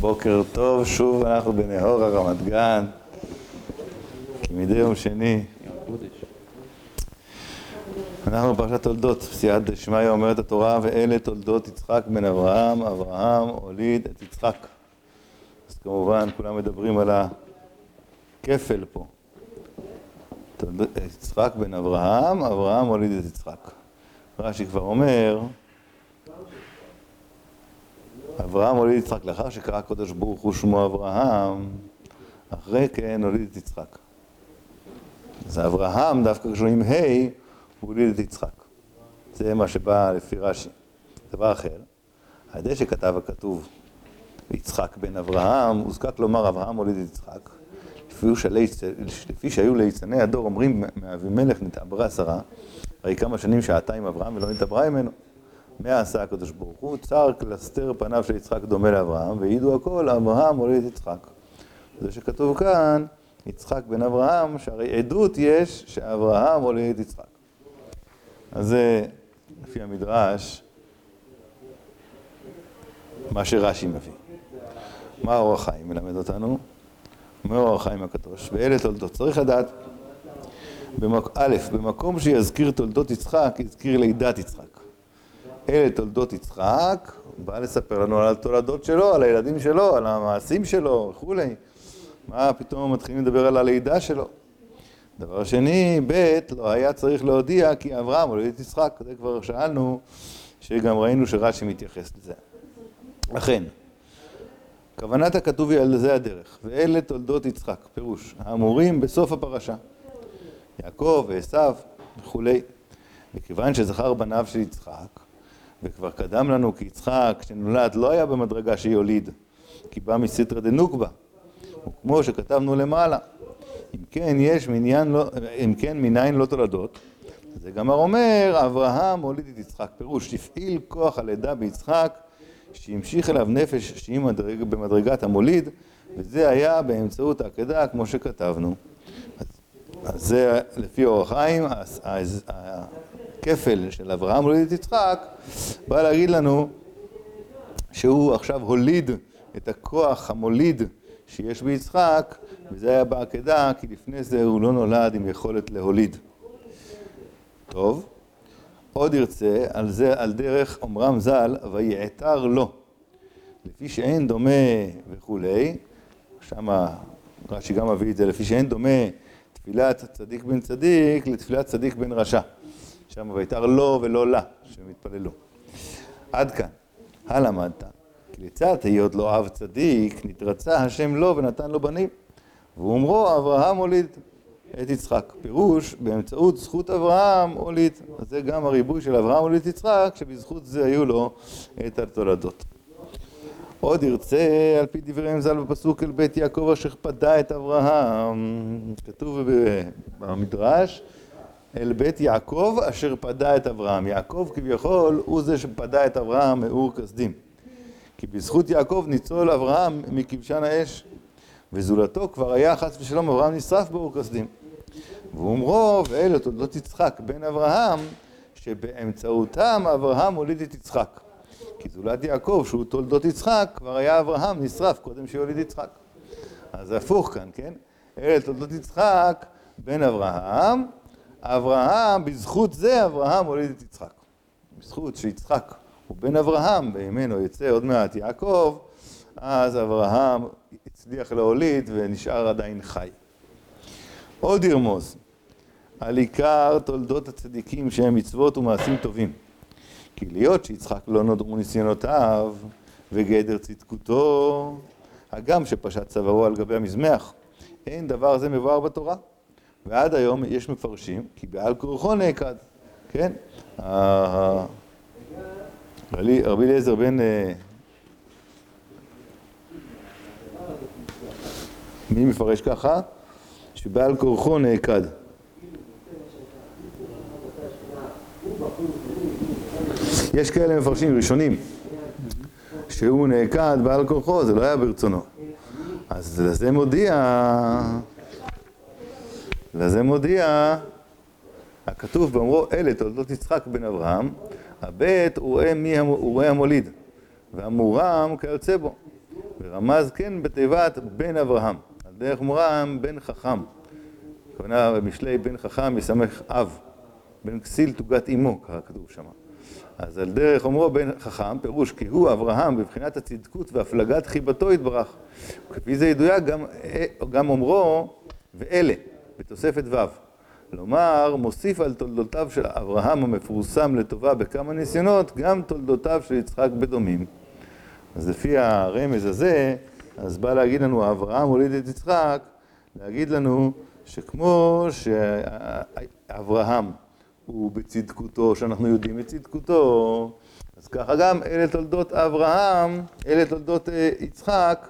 בוקר טוב, שוב אנחנו בנהור הרמת גן, כמדי יום שני. אנחנו בפרשת תולדות, סייעת דשמיא אומרת התורה, ואלה תולדות יצחק בן אברהם, אברהם הוליד את יצחק. אז כמובן כולם מדברים על הכפל פה. יצחק בן אברהם, אברהם הוליד את יצחק. רש"י כבר אומר, אברהם הוליד יצחק, לאחר שקרא הקדוש ברוך הוא שמו אברהם, אחרי כן הוליד את יצחק. אז אברהם, דווקא כשרואים ה', הוא הוליד את יצחק. זה מה שבא לפי רש"י. דבר אחר, על ידי שכתב הכתוב יצחק בן אברהם, הוזקק לומר אברהם הוליד את יצחק. לפי שהיו ליצני הדור אומרים מאבימלך נתעברה שרה, הרי כמה שנים שעתה עם אברהם ולא נתעברה ממנו. מה עשה הקדוש ברוך הוא? צר קלסתר פניו של יצחק דומה לאברהם, והעידו הכל, אברהם הוליד את יצחק. זה שכתוב כאן, יצחק בן אברהם, שהרי עדות יש שאברהם הוליד את יצחק. אז זה, לפי המדרש, מה שרש"י מביא. מה אור החיים מלמד אותנו? אומר אור החיים הקדוש, ואלה תולדות. צריך לדעת, במק... א', במקום שיזכיר תולדות יצחק, יזכיר לידת יצחק. אלה תולדות יצחק, בא לספר לנו על התולדות שלו, על הילדים שלו, על המעשים שלו וכולי. מה פתאום מתחילים לדבר על הלידה שלו? דבר שני, ב', לא היה צריך להודיע כי אברהם הוליד את יצחק, זה כבר שאלנו, שגם ראינו שרש"י מתייחס לזה. לכן, כוונת הכתוב היא על זה הדרך, ואלה תולדות יצחק, פירוש, האמורים בסוף הפרשה. יעקב ועשו וכולי. וכיוון שזכר בניו של יצחק, וכבר קדם לנו כי יצחק כשנולד לא היה במדרגה שיוליד, כי בא מסיתרא דנוקבה, וכמו שכתבנו למעלה. אם כן יש מניין לא, אם כן מניין לא תולדות, אז הגמר אומר, אברהם הוליד את יצחק, פירוש, הפעיל כוח הלידה ביצחק, שהמשיך אליו נפש שהיא מדרג, במדרגת המוליד, וזה היה באמצעות העקדה, כמו שכתבנו. אז, אז זה לפי אור החיים, הכפל של אברהם הוליד את יצחק, בא להגיד לנו שהוא עכשיו הוליד את הכוח המוליד שיש ביצחק, וזה היה בעקדה, כי לפני זה הוא לא נולד עם יכולת להוליד. טוב, עוד ירצה, על זה, על דרך אומרם ז"ל, ויעתר לו, לפי שאין דומה וכולי, שמה רש"י גם מביא את זה, לפי שאין דומה תפילת צדיק בן צדיק לתפילת צדיק בן רשע. שם ויתר לו ולא לה, שהם התפללו. עד כאן. הלמדת, כי לצד היות לו אב צדיק, נתרצה השם לו ונתן לו בנים. ואומרו אברהם הוליד את יצחק. פירוש, באמצעות זכות אברהם הוליד. זה גם הריבוי של אברהם הוליד יצחק, שבזכות זה היו לו את התולדות. עוד ירצה, על פי דבריהם ז"ל בפסוק אל בית יעקב אשר פדה את אברהם, כתוב במדרש, אל בית יעקב אשר פדה את אברהם. יעקב כביכול הוא זה שפדה את אברהם מאור כסדים. כי בזכות יעקב ניצול אברהם מכבשן האש, וזולתו כבר היה חס ושלום אברהם נשרף באור כסדים. ואומרו, ואלה תולדות יצחק בן אברהם, שבאמצעותם אברהם הוליד את יצחק. כי זולת יעקב, שהוא תולדות יצחק, כבר היה אברהם נשרף קודם שיוליד יצחק. אז זה הפוך כאן, כן? אלה תולדות יצחק בן אברהם, אברהם, בזכות זה אברהם הוליד את יצחק. בזכות שיצחק הוא בן אברהם, בימינו יצא עוד מעט יעקב, אז אברהם הצליח להוליד ונשאר עדיין חי. עוד ירמוז, על עיקר תולדות הצדיקים שהם מצוות ומעשים טובים. כי להיות שיצחק לא נודרו ניסיונותיו וגדר צדקותו, הגם שפשט צווארו על גבי המזמח, אין דבר זה מבואר בתורה. ועד היום יש מפרשים, כי בעל כורחו נעקד, כן? רבי אליעזר בן... אה, מי מפרש ככה? שבעל כורחו נעקד. יש כאלה מפרשים ראשונים, שהוא נעקד בעל כורחו, זה לא היה ברצונו. אז לזה מודיע לזה מודיע הכתוב באומרו אלה תולדות יצחק בן אברהם, הבית הוא רואה המוליד, והמורם כיוצא בו. ורמז כן בתיבת בן אברהם, על דרך מורם בן חכם. הכוונה במשלי בן חכם יסמך אב, בן כסיל תוגת אמו, ככה כתוב שם. אז על דרך אומרו בן חכם, פירוש כי הוא אברהם בבחינת הצדקות והפלגת חיבתו יתברך. וכפי זה ידויק גם, גם אומרו ואלה, בתוספת ו'. כלומר, מוסיף על תולדותיו של אברהם המפורסם לטובה בכמה ניסיונות, גם תולדותיו של יצחק בדומים. אז לפי הרמז הזה, אז בא להגיד לנו, אברהם הוליד את יצחק, להגיד לנו שכמו שאברהם הוא בצדקותו, שאנחנו יודעים את צדקותו, אז ככה גם אלה תולדות אברהם, אלה תולדות אה, יצחק,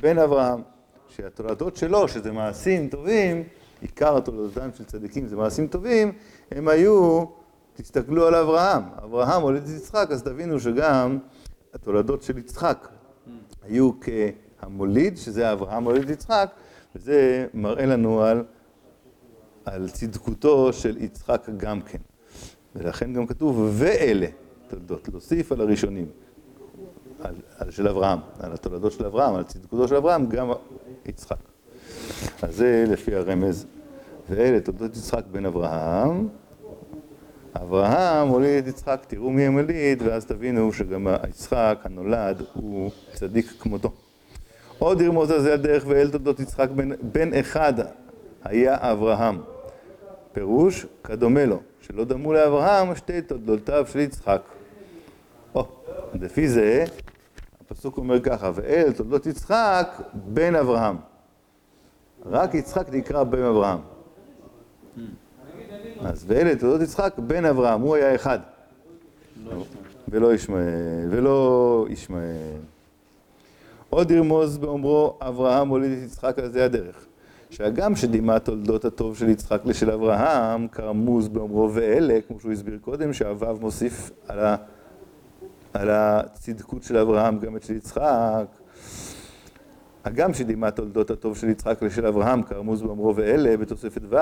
בן אברהם. שהתולדות שלו, שזה מעשים טובים, עיקר התולדותם של צדיקים זה מעשים טובים, הם היו, תסתכלו על אברהם, אברהם הולד את יצחק, אז תבינו שגם התולדות של יצחק היו כהמוליד, שזה אברהם הולד יצחק, וזה מראה לנו על, על צדקותו של יצחק גם כן. ולכן גם כתוב ואלה תולדות, להוסיף על הראשונים, על, על של אברהם, על התולדות של אברהם, על צדקותו של אברהם, גם יצחק. אז זה לפי הרמז. ואלה תולדות יצחק בן אברהם. אברהם הוליד את יצחק, תראו מי המליד, ואז תבינו שגם יצחק הנולד הוא צדיק כמותו. עוד ירמוז על זה הדרך ואל תולדות יצחק בן, בן אחד היה אברהם. פירוש כדומה לו, שלא דמו לאברהם שתי תולדותיו של יצחק. או, לפי זה, הפסוק אומר ככה, ואל תולדות יצחק בן אברהם. רק יצחק נקרא בן אברהם. אז ואלה תולדות יצחק בן אברהם, הוא היה אחד. ולא ישמעאל, ולא ישמעאל. עוד ירמוז באומרו אברהם הוליד את יצחק על זה הדרך. שהגם שדימה תולדות הטוב של יצחק לשל אברהם, כרמוז באומרו ואלה, כמו שהוא הסביר קודם, שהו"ב מוסיף על, ה, על הצדקות של אברהם גם את של יצחק, הגם שדימה תולדות הטוב של יצחק לשל אברהם, כרמוז באמרו ואלה בתוספת ו',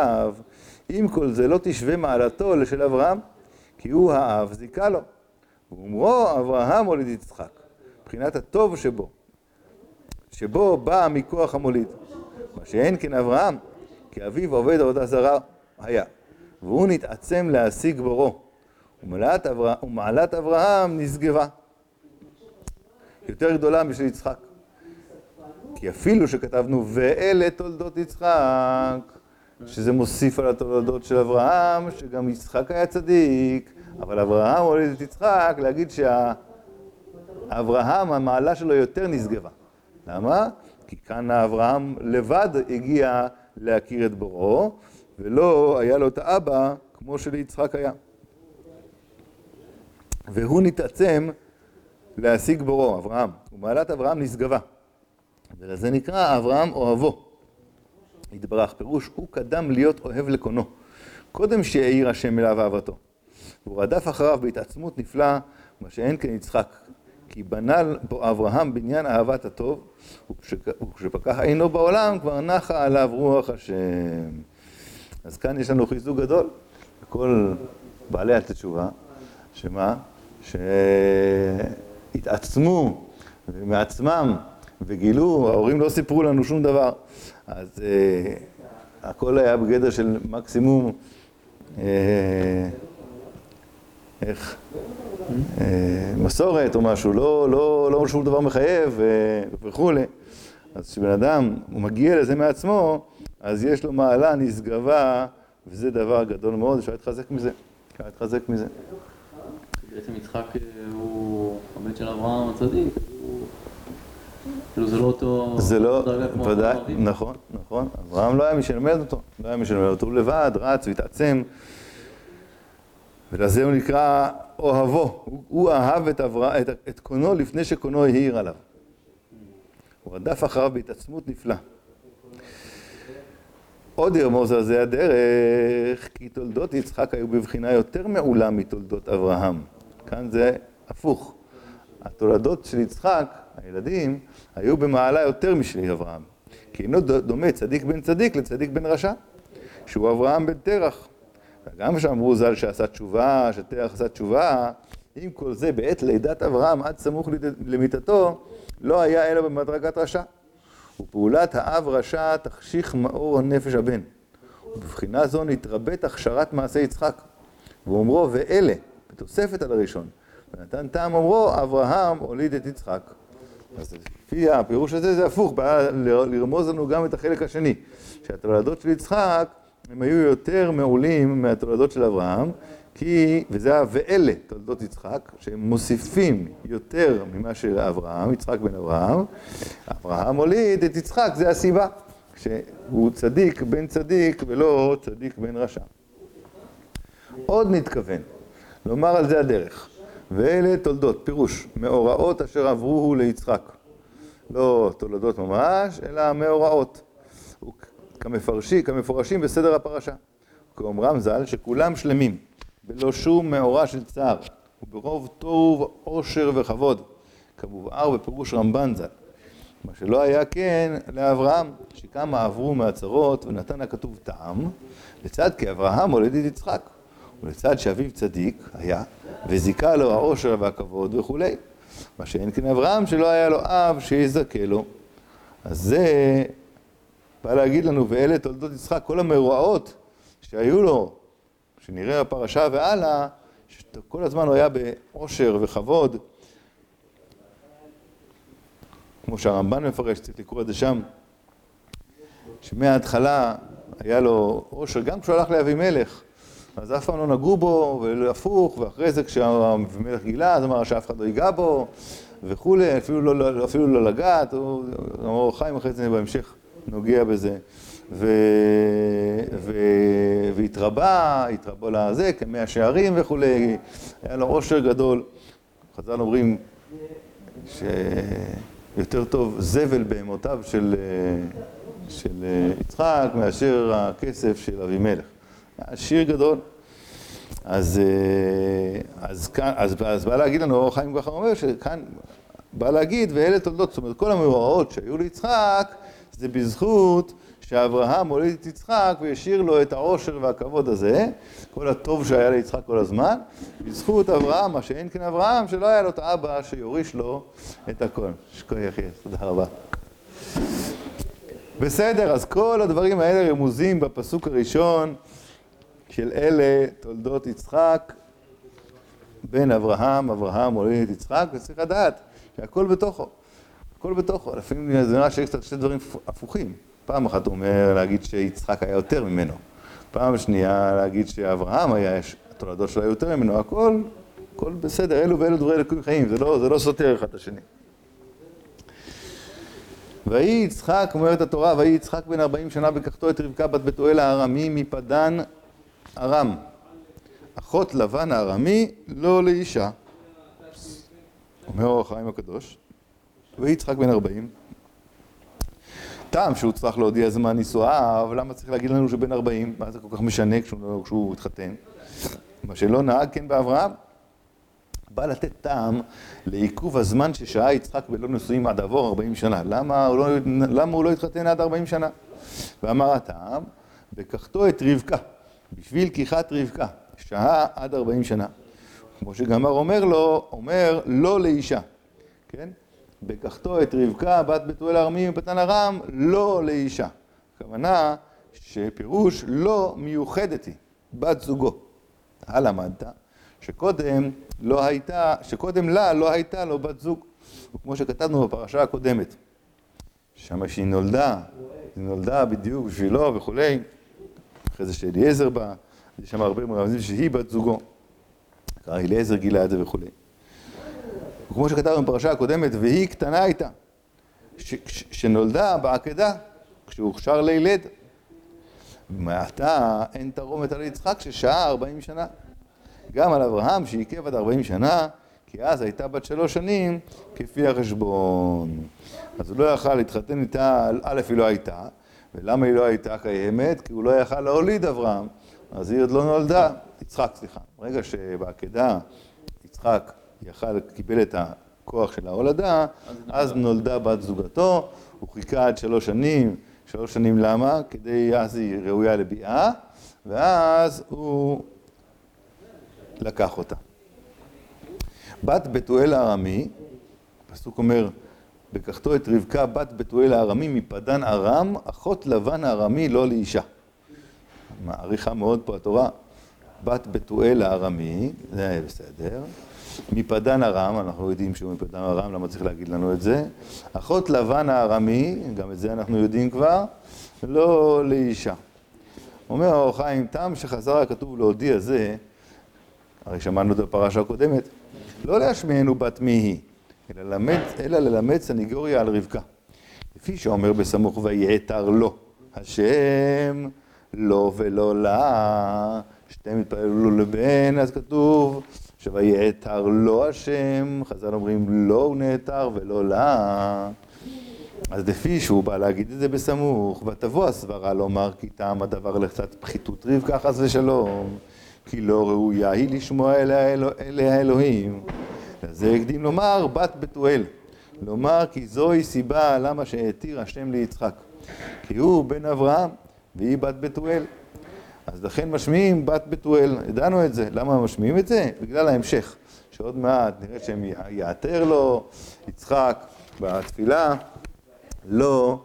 עם כל זה לא תשווה מעלתו לשל אברהם, כי הוא האב זיכה לו. ואומרו אברהם הוליד יצחק, מבחינת הטוב שבו, שבו בא מכוח המוליד. מה שאין כן אברהם, כי אביו עובד עבודה זרה היה, והוא נתעצם להשיג בורו, ומעלת, אברהם, ומעלת אברהם נשגבה. יותר גדולה משל יצחק. כי אפילו שכתבנו ואלה תולדות יצחק, שזה מוסיף על התולדות של אברהם, שגם יצחק היה צדיק, אבל אברהם הוליד את יצחק, להגיד שאברהם, המעלה שלו יותר נשגבה. למה? כי כאן אברהם לבד הגיע להכיר את בוראו, ולא היה לו את האבא כמו שליצחק היה. והוא נתעצם להשיג בוראו, אברהם, ומעלת אברהם נשגבה. ולזה נקרא אברהם אוהבו. יתברך, פירוש, הוא קדם להיות אוהב לקונו. קודם שהעיר השם אליו אהבתו. והוא רדף אחריו בהתעצמות נפלאה, מה שאין כן יצחק. כי בנה בו אברהם בניין אהבת הטוב, וכשפקח עינו בעולם כבר נחה עליו רוח השם. אז כאן יש לנו חיזוק גדול לכל בעלי התשובה, שמה? שהתעצמו מעצמם וגילו, ההורים לא סיפרו לנו שום דבר. אז אה, הכל היה בגדר של מקסימום, אה, איך, אה, מסורת או משהו, לא, לא, לא שום דבר מחייב אה, וכולי. אז כשבן אדם, הוא מגיע לזה מעצמו, אז יש לו מעלה נשגבה, וזה דבר גדול מאוד, אפשר להתחזק מזה. אפשר להתחזק מזה. בעצם יצחק אה, הוא הבן של אברהם הצדיק. כאילו זה לא אותו... זה לא, ודאי, נכון, נכון. אברהם לא היה מי שילמד אותו, לא היה מי שילמד אותו, הוא לבד, רץ והתעצם. ולזה הוא נקרא אוהבו, הוא, הוא אהב את, אברה, את, את קונו לפני שקונו העיר עליו. הוא רדף אחריו בהתעצמות נפלאה. עוד ירמוז על זה הדרך, כי תולדות יצחק היו בבחינה יותר מעולה מתולדות אברהם. כאן זה הפוך. התולדות של יצחק, הילדים, היו במעלה יותר משל אברהם. כי אינו דומה צדיק בן צדיק לצדיק בן רשע, שהוא אברהם בן תרח. וגם שאמרו ז"ל שעשה תשובה, שתרח עשה תשובה, עם כל זה, בעת לידת אברהם עד סמוך למיתתו, לא היה אלא במדרגת רשע. ופעולת האב רשע תחשיך מאור הנפש הבן. ובבחינה זו נתרבית הכשרת מעשה יצחק. ואומרו, ואלה, בתוספת על הראשון. ונתן טעם אומרו, אברהם הוליד את יצחק. אז לפי הפירוש הזה זה הפוך, בא לרמוז לנו גם את החלק השני, שהתולדות של יצחק הם היו יותר מעולים מהתולדות של אברהם, כי, וזה היה ואלה תולדות יצחק, שהם מוסיפים יותר ממה של אברהם, יצחק בן אברהם, אברהם הוליד את יצחק, זה הסיבה, שהוא צדיק בן צדיק ולא צדיק בן רשע. עוד נתכוון, לומר על זה הדרך. ואלה תולדות, פירוש, מאורעות אשר עברוהו ליצחק. לא תולדות ממש, אלא מאורעות. כמפרשים, כמפורשים בסדר הפרשה. כאומרם ז"ל, שכולם שלמים, בלא שום מאורע של צער, וברוב טוב, עושר וכבוד, כמובהר בפירוש רמב"ן ז"ל. מה שלא היה כן לאברהם, שכמה עברו מהצרות ונתן הכתוב טעם, לצד כי אברהם הולד את יצחק. ולצד שאביו צדיק היה, וזיכה לו העושר והכבוד וכולי. מה שאין כן אברהם שלא היה לו אב שיזכה לו. אז זה בא להגיד לנו, ואלה תולדות יצחק, כל המאורעות שהיו לו, שנראה בפרשה והלאה, שכל הזמן הוא היה בעושר וכבוד. כמו שהרמב"ן מפרש, צריך לקרוא את זה שם, שמההתחלה היה לו עושר, גם כשהוא הלך לאבימלך, אז אף פעם לא נגעו בו, והפוך, ואחרי זה כשהמלך גילה, אז אמר שאף אחד לא ייגע בו, וכולי, אפילו לא, לא, אפילו לא לגעת, הוא אמר חיים אחרי זה בהמשך נוגע בזה. ו... ו... והתרבה, התרבה לזה, כמאה שערים וכולי, היה לו עושר גדול. חז"ל אומרים שיותר טוב זבל בהמותיו של, של יצחק מאשר הכסף של אבימלך. היה שיר גדול. אז, אה, אז, כאן, אז, אז בא להגיד לנו, אור חיים ככה אומר, שכאן בא להגיד, ואלה תולדות, זאת אומרת, כל המאורעות שהיו ליצחק, זה בזכות שאברהם הוליד את יצחק והשאיר לו את העושר והכבוד הזה, כל הטוב שהיה ליצחק כל הזמן, בזכות אברהם, מה שאין כן אברהם, שלא היה לו את האבא שיוריש לו את הכל. שכוי יחי, תודה רבה. בסדר, אז כל הדברים האלה רמוזים בפסוק הראשון. של אלה תולדות יצחק בן אברהם, אברהם הוליד את יצחק, וצריך לדעת שהכל בתוכו, הכל בתוכו. לפעמים זה נראה שיש שתי דברים הפוכים. פעם אחת הוא אומר להגיד שיצחק היה יותר ממנו, פעם שנייה להגיד שאברהם היה, התולדות שלו היו יותר ממנו, הכל, הכל בסדר, אלו ואלו דברי אלוקים חיים, זה לא, זה לא סותר אחד את השני. ויהי יצחק, אומרת התורה, ויהי יצחק בן ארבעים שנה בקחתו את רבקה בת בתואל הארמי מפדן ארם, אחות לבן הארמי לא לאישה. אומר אור החיים הקדוש, ויצחק בן ארבעים. טעם שהוא צריך להודיע זמן נישואיו, למה צריך להגיד לנו שהוא בן ארבעים? מה זה כל כך משנה כשהוא, כשהוא התחתן? מה שלא נהג כן באברהם. בא לתת טעם לעיכוב הזמן ששהה יצחק בלא נשואים עד עבור ארבעים שנה. למה הוא, לא, למה הוא לא התחתן עד ארבעים שנה? ואמר הטעם, וקחתו את רבקה. בשביל לקיחת רבקה, שהה עד ארבעים שנה. כמו שגמר אומר לו, אומר לא לאישה, כן? בקחתו את רבקה, בת בתואל ארמי מפתן ארם, לא לאישה. הכוונה שפירוש לא מיוחדת היא, בת זוגו. הלמדת שקודם לא הייתה, שקודם לה לא הייתה לו בת זוג. וכמו שכתבנו בפרשה הקודמת, שמה שהיא נולדה, היא נולדה בדיוק בשבילו וכולי. אחרי זה שאליעזר בא, יש שם הרבה מרמזים שהיא בת זוגו. קרא אליעזר גילה את זה וכולי. וכמו שכתבנו בפרשה הקודמת, והיא קטנה הייתה, שנולדה בעקדה, כשהוא הוכשר לילד. מעתה אין תרומת על יצחק ששהה ארבעים שנה. גם על אברהם שעיכב עד ארבעים שנה, כי אז הייתה בת שלוש שנים כפי החשבון. אז הוא לא יכל להתחתן איתה, א' היא לא הייתה, ולמה היא לא הייתה קיימת? כי הוא לא יכל להוליד אברהם, אז היא עוד לא נולדה, יצחק, סליחה. ברגע שבעקדה יצחק יכל, קיבל את הכוח של ההולדה, אז נולדה בת זוגתו, הוא חיכה עד שלוש שנים, שלוש שנים למה? כדי, אז היא ראויה לביאה, ואז הוא לקח אותה. בת בתואל הארמי, הפסוק אומר, לקחתו את רבקה בת בתואל הארמי מפדן ארם, אחות לבן הארמי לא לאישה. מעריכה מאוד פה התורה. בת בתואל הארמי, זה היה בסדר. מפדן ארם, אנחנו יודעים שהוא מפדן ארם, למה צריך להגיד לנו את זה? אחות לבן הארמי, גם את זה אנחנו יודעים כבר, לא לאישה. אומר האור חיים, תם שחזר הכתוב להודיע זה, הרי שמענו את הפרשה הקודמת, לא להשמיענו בת מי היא, אלא ללמד, סניגוריה על רבקה. לפי שאומר בסמוך ויעתר לו, השם לא ולא לה, שתיהם התפללו לבן, אז כתוב שויעתר לו השם, חז"ל אומרים לא הוא נעתר ולא לה. אז לפי שהוא בא להגיד את זה בסמוך, ותבוא הסברה לומר כי טעם הדבר לקצת פחיתות רבקה חס ושלום, כי לא ראויה היא לשמוע אלה האלוהים. זה הקדים לומר בת בתואל, לומר כי זוהי סיבה למה שהתיר השם ליצחק, כי הוא בן אברהם והיא בת בתואל. אז לכן משמיעים בת בתואל, ידענו את זה. למה משמיעים את זה? בגלל ההמשך, שעוד מעט נראה שהם יעתר לו, יצחק בתפילה, לא,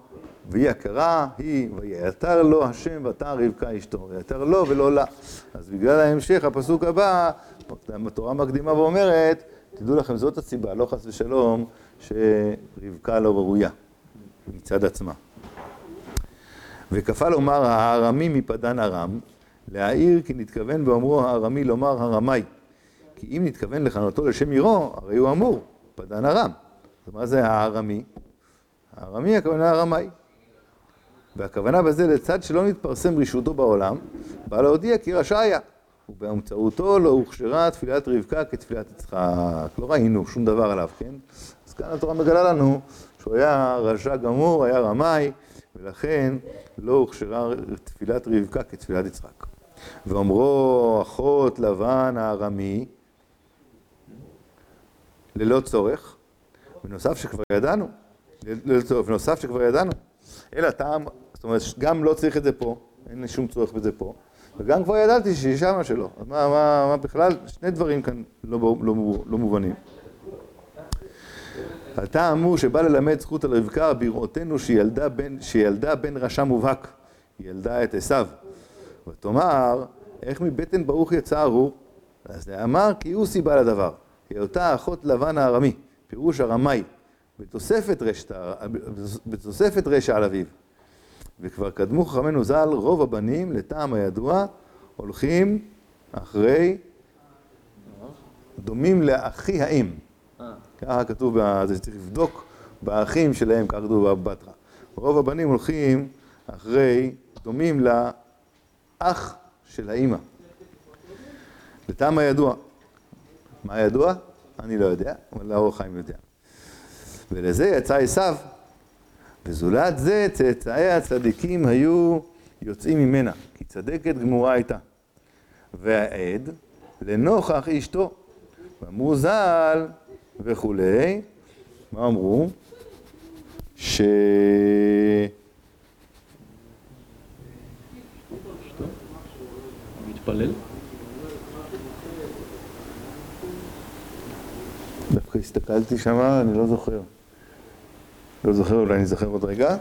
והיא הכרה, היא, ויעתר לו השם ותר רבקה אשתו, ויעתר לו ולא לה. אז בגלל ההמשך, הפסוק הבא, התורה מקדימה ואומרת, תדעו לכם, זאת הסיבה, לא חס ושלום, שרבקה לא ראויה מצד עצמה. וכפה לומר הארמי מפדן ארם, להעיר כי נתכוון באומרו הארמי לומר הרמאי. כי אם נתכוון לכנותו לשם עירו, הרי הוא אמור, פדן ארם. אז מה זה הארמי? הארמי הכוונה הרמאי. והכוונה בזה לצד שלא נתפרסם רשותו בעולם, בא להודיע כי רשע היה. ובאמצעותו לא הוכשרה תפילת רבקה כתפילת יצחק. לא ראינו שום דבר עליו, כן? אז כאן התורה מגלה לנו שהוא היה רשע גמור, היה רמאי, ולכן לא הוכשרה תפילת רבקה כתפילת יצחק. ואומרו אחות לבן הארמי, ללא צורך, בנוסף שכבר ידענו, ללא צורך, בנוסף שכבר ידענו, אלא טעם, זאת אומרת, גם לא צריך את זה פה, אין שום צורך בזה פה, וגם כבר ידעתי שהיא שמה שלו, אז מה, מה, מה בכלל, שני דברים כאן לא, לא, לא מובנים. הטעם הוא שבא ללמד זכות על רבקה בראותנו שילדה בן, שילדה בן רשע מובהק, ילדה את עשיו. ותאמר, איך מבטן ברוך יצא ארור? אז אמר כי הוא סיבה לדבר, היותה אחות לבן הארמי, פירוש הרמאי, בתוספת רשע על אביו. וכבר קדמו חכמינו ז"ל, רוב הבנים, לטעם הידוע, הולכים אחרי, דומים לאחי האם. ככה כתוב, זה צריך לבדוק באחים שלהם, ככה כתוב בבטרה. רוב הבנים הולכים אחרי, דומים לאח של האימא. לטעם הידוע. מה ידוע? אני לא יודע, אבל לאור חיים יודע. ולזה יצא עשיו, וזולת זה צאצאי הצדיקים היו יוצאים ממנה, כי צדקת גמורה הייתה. והעד לנוכח אשתו. ואמרו ז"ל וכולי, מה אמרו? ש... מתפלל? דווקא הסתכלתי שם, אני לא זוכר. לא זוכר, אולי אני זוכר עוד רגע. אבל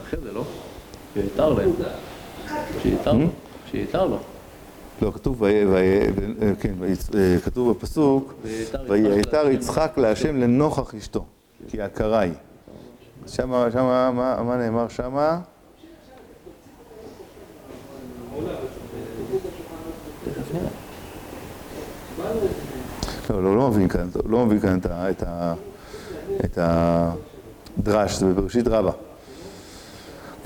אחרי זה לא? שיתר להם. שיתר לו. שיתר לו. לא, כתוב, כן, כתוב בפסוק, ויתר יצחק להשם לנוכח אשתו, כי הכרה היא. שמה, שמה, מה נאמר שמה? לא, לא, לא מבין כאן, לא מבין כאן את, ה, את הדרש, זה בבראשית רבה.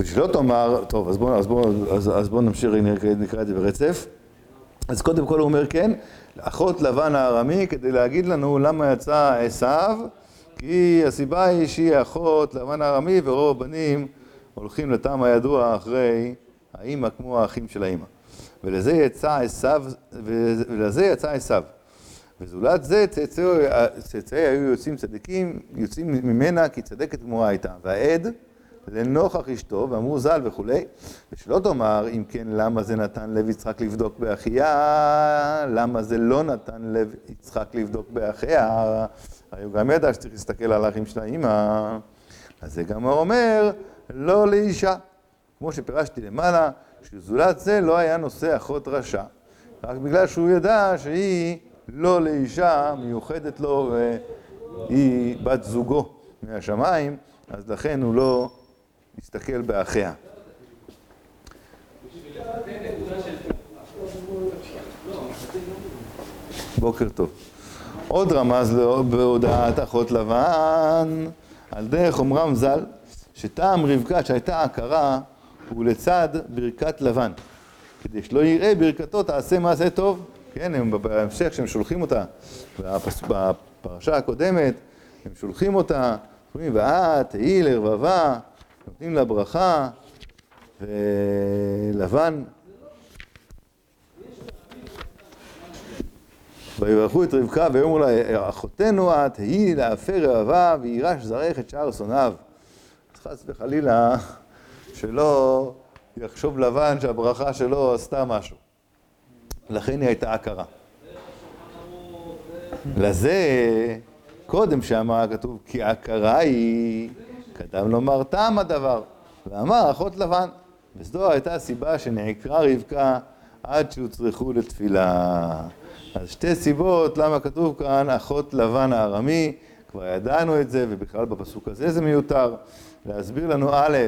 ושלא תאמר, טוב, אז בואו בוא, אז, בוא נמשיך, נקרא, נקרא את זה ברצף. אז קודם כל הוא אומר כן, אחות לבן הארמי, כדי להגיד לנו למה יצא עשיו, כי הסיבה היא שהיא אחות לבן הארמי ורוב הבנים הולכים לטעם הידוע אחרי האימא כמו האחים של האימא. ולזה יצא עשיו, ולזה יצא עשיו. וזולת זה צאצאי היו יוצאים צדיקים, יוצאים ממנה כי צדקת גמורה הייתה. והעד, לנוכח אשתו, ואמרו ז"ל וכולי, ושלא תאמר, אם כן, למה זה נתן לב יצחק לבדוק באחיה, למה זה לא נתן לב יצחק לבדוק באחיה, הרי הוא גם ידע שצריך להסתכל על האחים של האמא, אז זה גם אומר, לא לאישה. כמו שפירשתי למעלה, שזולת זה לא היה נושא אחות רשע, רק בגלל שהוא ידע שהיא לא לאישה מיוחדת לו והיא בת זוגו מהשמיים, אז לכן הוא לא מסתכל באחיה. בוקר טוב. עוד רמז בהודעת אחות לבן, על דרך אומרם ז"ל, שטעם רבקה שהייתה עקרה הוא לצד ברכת לבן. כדי שלא יראה ברכתו תעשה מעשה טוב. כן, הם בהמשך שהם שולחים אותה, בפרשה הקודמת, הם שולחים אותה, אומרים, ואת תהי לרבבה, נותנים לה ברכה, ולבן ויברכו את רבקה ויאמרו לה, אחותנו את, היא להפר רבבה ויירש זרעך את שאר שונאיו. חס וחלילה שלא יחשוב לבן שהברכה שלו עשתה משהו. לכן היא הייתה עקרה. לזה, קודם שאמר כתוב, כי עקרה היא, קדם לומר טעם הדבר, ואמר אחות לבן. וזו הייתה הסיבה שנעקרה רבקה עד שהוצרכו לתפילה. אז שתי סיבות למה כתוב כאן אחות לבן הארמי, כבר ידענו את זה, ובכלל בפסוק הזה זה מיותר. להסביר לנו א',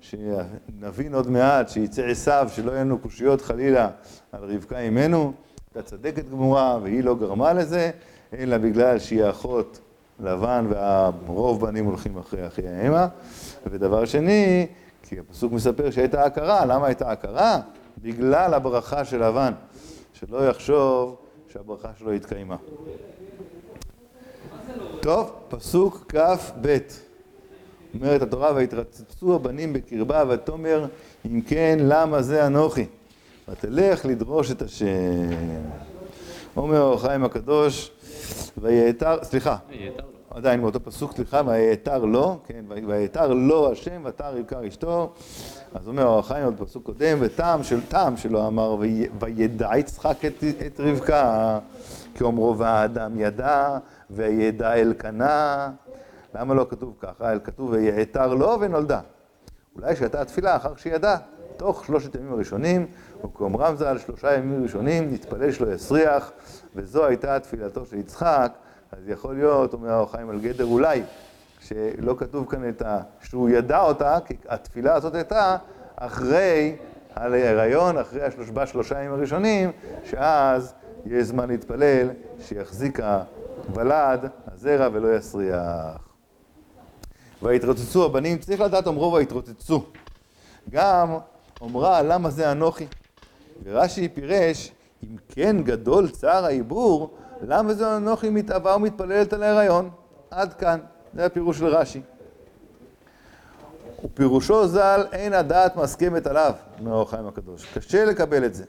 שנבין עוד מעט, שיצא עשיו, שלא יהיו לנו קושיות חלילה על רבקה אימנו, הייתה צדקת גמורה והיא לא גרמה לזה, אלא בגלל שהיא אחות לבן והרוב בנים הולכים אחרי אחי האמה. ודבר שני, כי הפסוק מספר שהייתה הכרה, למה הייתה הכרה? בגלל הברכה של לבן, שלא יחשוב שהברכה שלו התקיימה. טוב, פסוק כ"ב אומרת התורה, ויתרצצו הבנים בקרבה, ותאמר, אם כן, למה זה אנוכי? ותלך לדרוש את השם. אומר אור החיים הקדוש, ויתר, סליחה, עדיין באותו פסוק, סליחה, ויתר לו, כן, ויתר לו השם, ותר יבקר אשתו. אז אומר אור החיים עוד פסוק קודם, וטעם של טעם שלו אמר, וידע יצחק את, את רבקה, כי אומרו והאדם ידע, וידע אלקנה. למה לא כתוב ככה? אלא כתוב ויעתר לו ונולדה. אולי שהייתה התפילה אחר שידע, תוך שלושת ימים הראשונים, וכאומרם זה על שלושה ימים ראשונים, נתפלל שלא יסריח, וזו הייתה תפילתו של יצחק, אז יכול להיות, אומר האור חיים על גדר אולי, שלא כתוב כאן את ה... שהוא ידע אותה, כי התפילה הזאת הייתה אחרי ההיריון, אחרי השלוש... בשלושה ימים הראשונים, שאז יהיה זמן להתפלל, שיחזיק הוולד, הזרע, ולא יסריח. ויתרוצצו הבנים, צריך לדעת אומרו ויתרוצצו. גם אומרה למה זה אנוכי. ורש"י פירש, אם כן גדול צער העיבור, למה זה אנוכי מתאווה ומתפללת על ההיריון? עד כאן, זה הפירוש של רש"י. ופירושו ז"ל, אין הדעת מסכמת עליו, אומר האור חיים הקדוש. קשה לקבל את זה.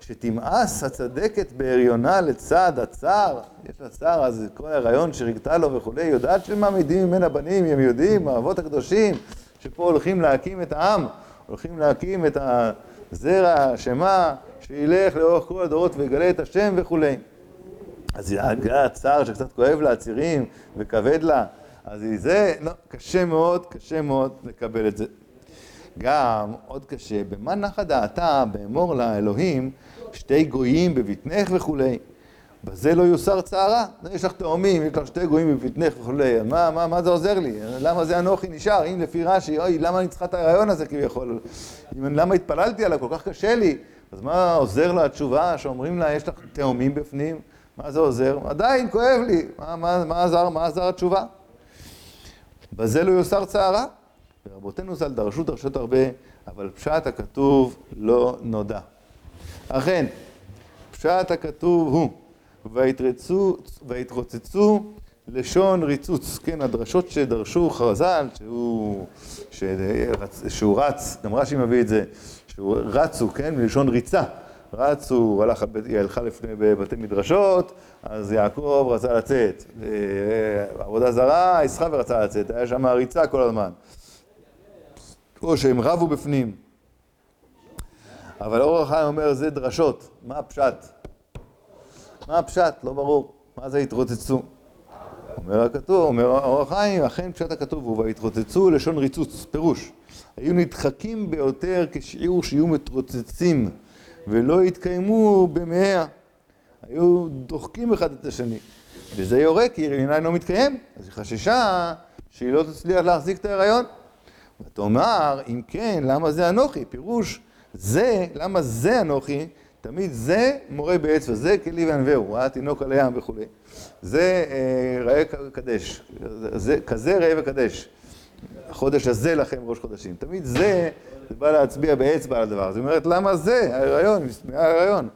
שתמאס הצדקת בהריונה לצד הצער, יש לה צער, אז כל ההריון שריגתה לו וכולי, יודעת שמעמידים ממנה בנים, הם יודעים, האבות הקדושים, שפה הולכים להקים את העם, הולכים להקים את הזרע, השמה, שילך לאורך כל הדורות ויגלה את השם וכולי. אז היה הצער שקצת כואב לה, הצירים, וכבד לה, אז זה, לא, קשה מאוד, קשה מאוד לקבל את זה. גם, עוד קשה, במה נחה דעתה באמור לה אלוהים שתי גויים בבטנך וכולי. בזה לא יוסר צערה. יש לך תאומים, יש לך שתי גויים בבטנך וכולי. מה, מה, מה זה עוזר לי? למה זה אנוכי נשאר? אם לפי רש"י, אוי, למה אני צריכה את הרעיון הזה כביכול? למה התפללתי עליו? כל כך קשה לי. אז מה עוזר לו התשובה שאומרים לה, יש לך תאומים בפנים? מה זה עוזר? עדיין כואב לי. מה, מה, מה עזר, מה עזר התשובה? בזה לא יוסר צערה. ורבותינו ז"ל דרשו דרשות הרבה, אבל פשט הכתוב לא נודע. אכן, פשט הכתוב הוא, ויתרוצצו לשון ריצוץ, כן, הדרשות שדרשו חרז"ל, שהוא, שהוא רץ, גם רש"י מביא את זה, שהוא רצו, כן, מלשון ריצה. רצו, הלך, היא הלכה לפני בבתי מדרשות, אז יעקב רצה לצאת. עבודה זרה, ישחה ורצה לצאת, היה שם ריצה כל הזמן. או שהם רבו בפנים. אבל אור החיים אומר, זה דרשות, מה הפשט? מה הפשט? לא ברור. מה זה התרוצצו? אומר הכתוב, אומר אור החיים, אכן פשט הכתוב הוא, והתרוצצו לשון ריצוץ, פירוש. היו נדחקים ביותר כשיעור שיהיו מתרוצצים ולא התקיימו במאה. היו דוחקים אחד את השני. וזה יורה כי עניין לא מתקיים, אז היא חששה שהיא לא תצליח להחזיק את ההיריון. ותאמר, אם כן, למה זה אנוכי? פירוש, זה, למה זה אנוכי? תמיד זה מורה באצבע, זה כלי וענווהו, ראה תינוק על הים וכולי. זה אה, ראה קדש, זה, כזה ראה וקדש. החודש הזה לכם ראש חודשים. תמיד זה, זה בא להצביע באצבע על הדבר. זאת אומרת, למה זה? ההיריון, ההיריון.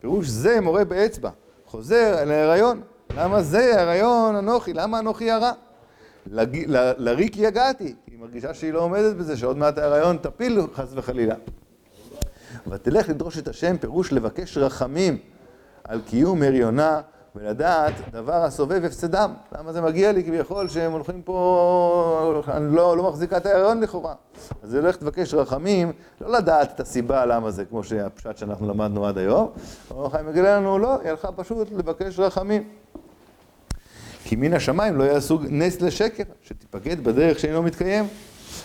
פירוש זה מורה באצבע. חוזר אל ההיריון. למה זה ההיריון אנוכי? למה אנוכי הרע? לריק יגעתי. היא מרגישה שהיא לא עומדת בזה, שעוד מעט ההיריון תפיל חס וחלילה. ותלך לדרוש את השם, פירוש לבקש רחמים על קיום הריונה ולדעת דבר הסובב הפסדם. למה זה מגיע לי כביכול שהם הולכים פה, אני לא, לא מחזיקה את ההיריון לכאורה. אז זה הולך לבקש רחמים, לא לדעת את הסיבה למה זה, כמו שהפשט שאנחנו למדנו עד היום. אור החיים מגלה לנו, לא, היא הלכה פשוט לבקש רחמים. כי מן השמיים לא יעשו נס לשקר, שתיפקד בדרך שאינו מתקיים.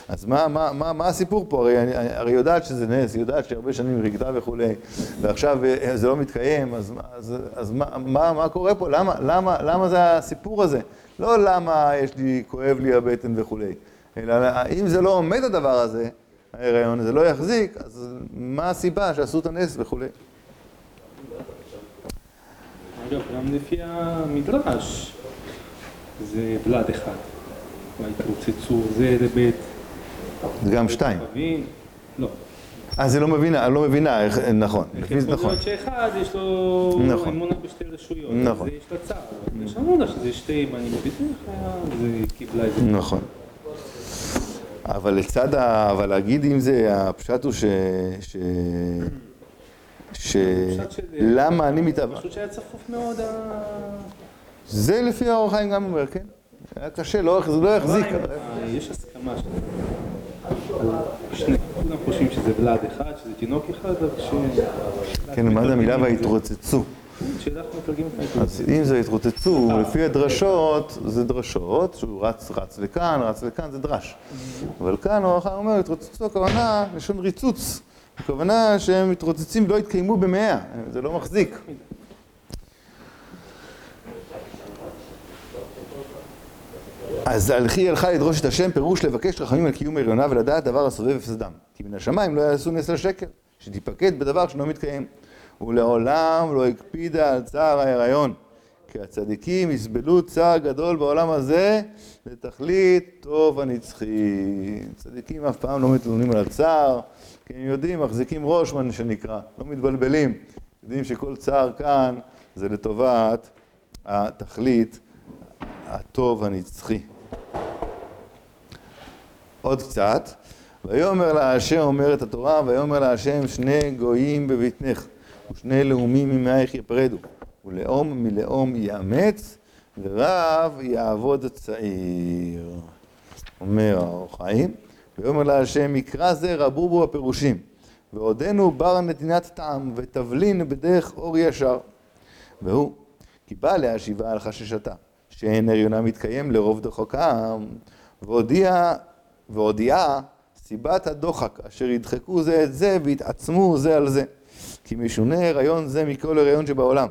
אז מה, מה, מה, מה הסיפור פה? הרי, הרי יודעת שזה נס, היא יודעת שהרבה שנים ריגדה וכולי, ועכשיו אה, זה לא מתקיים, אז, אז, אז מה, מה, מה קורה פה? למה, למה, למה זה הסיפור הזה? לא למה יש לי, כואב לי הבטן וכולי, אלא אם זה לא עומד הדבר הזה, ההיריון, זה לא יחזיק, אז מה הסיבה שעשו את הנס וכולי? גם לפי המדרש, זה בלד אחד. והתרוצצו זה לבית גם שתיים. לא. אה, זה לא מבינה, לא מבינה, נכון. יכול להיות שאחד יש לו נכון. אמונה בשתי רשויות. נכון. יש לה צער. יש אמונה שזה שתי בנים בביתך, זה קיבלה את זה. נכון. אבל לצד ה... אבל להגיד אם זה, הפשט הוא ש... ש... ש... למה אני מתאבד? פשוט שהיה צפוף מאוד ה... זה לפי האור חיים גם אומר, כן. היה קשה, לא, זה לא יחזיק. יש הסכמה שני, כולם חושבים שזה ולד אחד, שזה תינוק אחד, אבל ש... כן, מה זה המילה והתרוצצו? אז אם זה התרוצצו, לפי הדרשות, זה דרשות, שהוא רץ, רץ לכאן, רץ לכאן, זה דרש. אבל כאן הוא אומר, התרוצצו, הכוונה, לשון ריצוץ. הכוונה שהם מתרוצצים לא התקיימו במאה, זה לא מחזיק. אז הלכי הלכה לדרוש את השם, פירוש לבקש רחמים על קיום הריונה ולדעת דבר הסובב הפסדם. כי מן השמיים לא יעשו נס לשקר, שתיפקד בדבר שלא מתקיים. ולעולם לא הקפידה על צער ההיריון. כי הצדיקים יסבלו צער גדול בעולם הזה לתכלית טוב הנצחי. צדיקים אף פעם לא מתלוננים על הצער, כי הם יודעים, מחזיקים ראש, מה שנקרא, לא מתבלבלים. יודעים שכל צער כאן זה לטובת התכלית הטוב הנצחי. עוד קצת, ויאמר לה השם אומרת התורה, ויאמר לה השם שני גויים בבטנך, ושני לאומים ממאייך יפרדו, ולאום מלאום יאמץ, ורב יעבוד צעיר. אומר האור חיים, ויאמר לה השם מקרא זה רבו בו הפירושים, ועודנו בר נתינת טעם, ותבלין בדרך אור ישר. והוא, כי בא להשיבה על חששתה, שאין הריונה מתקיים לרוב דוחקם, והודיע והודיעה סיבת הדוחק, אשר ידחקו זה את זה ויתעצמו זה על זה. כי משונה הריון זה מכל הריון שבעולם.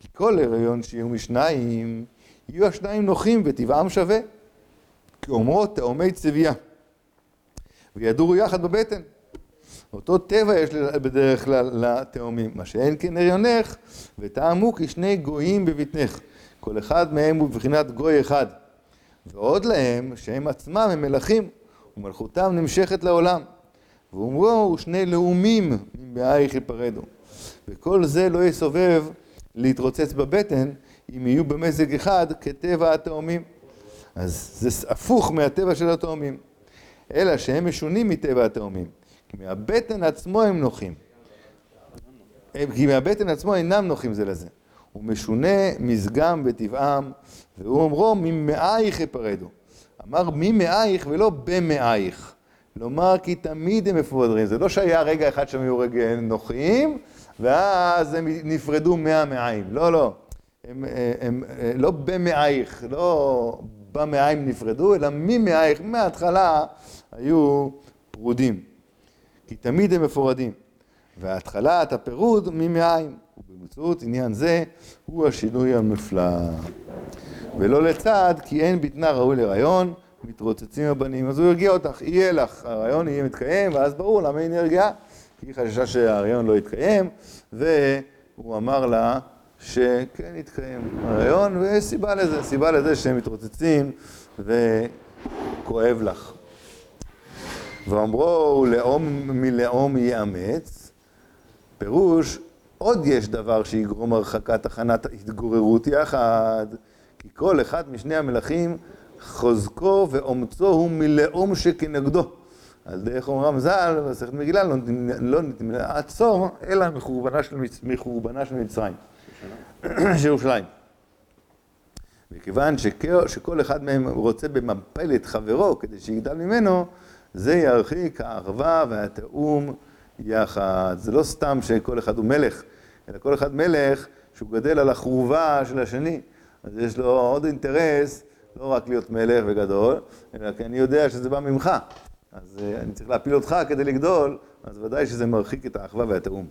כי כל הריון שיהיו משניים, יהיו השניים נוחים וטבעם שווה. כי אומרות תאומי צבייה. וידורו יחד בבטן. אותו טבע יש בדרך כלל לתאומים, מה שאין כן הריונך, וטעמו כשני גויים בבטנך. כל אחד מהם הוא בבחינת גוי אחד. ועוד להם שהם עצמם הם מלכים, ומלכותם נמשכת לעולם. ואומרו, שני לאומים מבעייך יפרדו. וכל זה לא יסובב להתרוצץ בבטן, אם יהיו במזג אחד כטבע התאומים. אז זה הפוך מהטבע של התאומים. אלא שהם משונים מטבע התאומים. כי מהבטן עצמו הם נוחים. כי מהבטן עצמו אינם נוחים זה לזה. הוא משונה מסגם בטבעם, והוא אומרו ממאייך יפרדו. אמר ממאייך ולא במאייך. לומר כי תמיד הם מפורדים. זה לא שהיה רגע אחד שהם היו רגע נוחים, ואז הם נפרדו מהמעיים. לא, לא. הם, הם, הם לא במעייך, לא במעיים נפרדו, אלא ממעייך, מההתחלה היו פרודים. כי תמיד הם מפורדים. והתחלת הפירוד ממעיים. ובמציאות עניין זה הוא השינוי המופלא. ולא לצד, כי אין בטנה ראוי להיריון, מתרוצצים הבנים. אז הוא הרגיע אותך, יהיה לך, ההיריון יהיה מתקיים, ואז ברור למה היא נרגעה. כי היא חששה שההיריון לא יתקיים, והוא אמר לה שכן יתקיים ההיריון, ויש סיבה לזה, סיבה לזה שהם מתרוצצים וכואב לך. ואמרו לאום מלאום יאמץ, פירוש עוד יש דבר שיגרום הרחקת תחנת התגוררות יחד, כי כל אחד משני המלכים חוזקו ואומצו הוא מלאום שכנגדו. על דרך אומרם ז"ל, במסכת מגילה, לא, לא עצור, אלא מחורבנה של, מצרים, של ירושלים. מכיוון שכל אחד מהם רוצה במפלת חברו כדי שיגדל ממנו, זה ירחיק האחווה והתיאום יחד. זה לא סתם שכל אחד הוא מלך, אלא כל אחד מלך שהוא גדל על החורבה של השני. אז יש לו עוד אינטרס, לא רק להיות מלך וגדול, אלא כי אני יודע שזה בא ממך. אז uh, אני צריך להפיל אותך כדי לגדול, אז ודאי שזה מרחיק את האחווה והתיאום.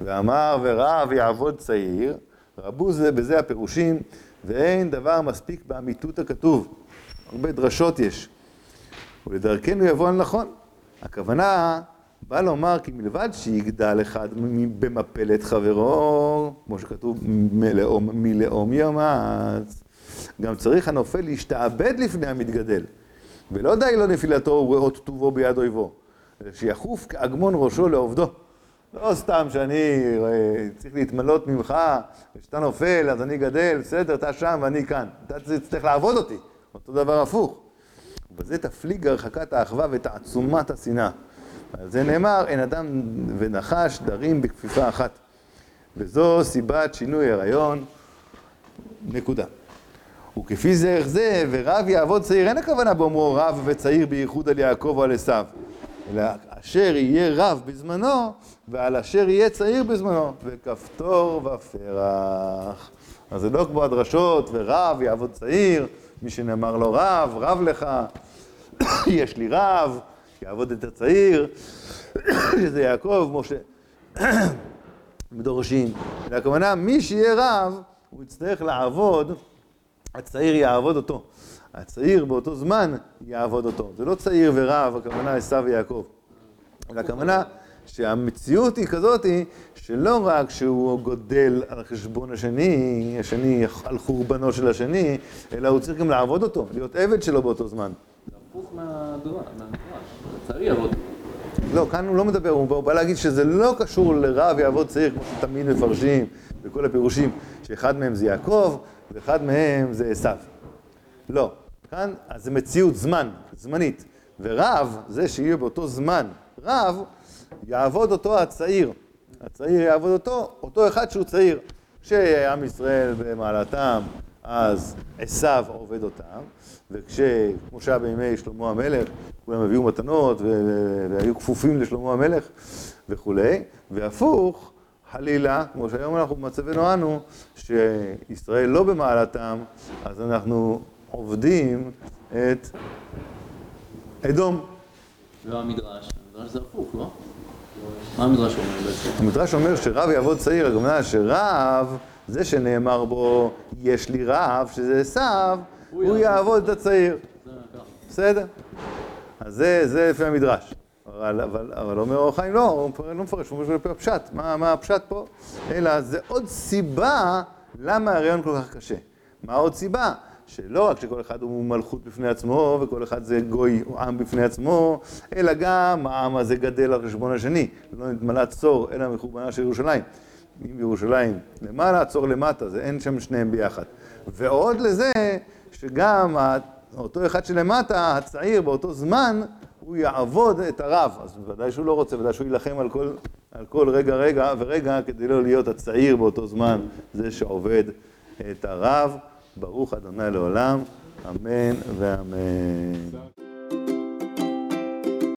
ואמר ורב יעבוד צעיר, רבו זה בזה הפירושים, ואין דבר מספיק באמיתות הכתוב. הרבה דרשות יש. ולדרכנו יבוא על נכון. הכוונה בא לומר כי מלבד שיגדל אחד במפלת חברו, כמו שכתוב מלאום, מלאום יאמץ, גם צריך הנופל להשתעבד לפני המתגדל. ולא די לו נפילתו וראות טובו ביד אויבו, שיחוף כאגמון ראשו לעובדו. לא סתם שאני אה, צריך להתמלות ממך, וכשאתה נופל אז אני גדל, בסדר, אתה שם ואני כאן. אתה צריך לעבוד אותי. אותו דבר הפוך. ובזה תפליג הרחקת האחווה ותעצומת השנאה. זה נאמר, אין אדם ונחש דרים בכפיפה אחת. וזו סיבת שינוי הריון, נקודה. וכפי זרח זה, ורב יעבוד צעיר, אין הכוונה באומרו רב וצעיר בייחוד על יעקב או על עשיו, אלא אשר יהיה רב בזמנו, ועל אשר יהיה צעיר בזמנו, וכפתור ופרח. אז זה לא כמו הדרשות, ורב יעבוד צעיר, מי שנאמר לו רב, רב לך, יש לי רב, יעבוד יותר צעיר, שזה יעקב, משה, מדורשים. והכוונה, מי שיהיה רב, הוא יצטרך לעבוד, הצעיר יעבוד אותו. הצעיר באותו זמן יעבוד אותו. זה לא צעיר ורב, הכוונה עשיו ויעקב. אלא הכוונה שהמציאות היא כזאת, שלא רק שהוא גודל על חשבון השני, השני על חורבנו של השני, אלא הוא צריך גם לעבוד אותו, להיות עבד שלו באותו זמן. זה הפוך מהמדרש, הצעיר יעבוד. לא, כאן הוא לא מדבר, הוא בא להגיד שזה לא קשור לרב יעבוד צעיר, כמו שתמיד מפרשים בכל הפירושים, שאחד מהם זה יעקב ואחד מהם זה עשיו. לא, כאן זה מציאות זמן, זמנית. ורב, זה שיהיה באותו זמן, רב, יעבוד אותו הצעיר. הצעיר יעבוד אותו, אותו אחד שהוא צעיר. כשעם ישראל במעלתם, אז עשיו עובד אותם, וכשכמו שהיה בימי שלמה המלך, כולם הביאו מתנות והיו כפופים לשלמה המלך וכולי, והפוך, חלילה, כמו שהיום אנחנו במצבנו אנו, שישראל לא במעלתם, אז אנחנו עובדים את אדום. לא המדרש, המדרש זה הפוך, לא? מה המדרש אומר בעצם? המדרש אומר שרב יעבוד צעיר, הכוונה שרב, זה שנאמר בו יש לי רב, שזה עשיו, הוא יעבוד את הצעיר. בסדר? אז זה, זה לפי המדרש. אבל, אבל, אבל אומר אור חיים לא, הוא לא מפרש, הוא אומר שזה פשט. מה, מה הפשט פה? אלא זה עוד סיבה למה ההריון כל כך קשה. מה עוד סיבה? שלא רק שכל אחד הוא מלכות בפני עצמו, וכל אחד זה גוי או עם בפני עצמו, אלא גם העם הזה גדל על חשבון השני. לא נתמלא צור, אלא מחורבנה של ירושלים. אם בירושלים למעלה, צור למטה, זה אין שם שניהם ביחד. ועוד לזה, שגם אותו אחד שלמטה, הצעיר באותו זמן, הוא יעבוד את הרב. אז בוודאי שהוא לא רוצה, בוודאי שהוא יילחם על כל, על כל רגע רגע ורגע כדי לא להיות הצעיר באותו זמן, זה שעובד את הרב. ברוך אדוני לעולם, אמן ואמן.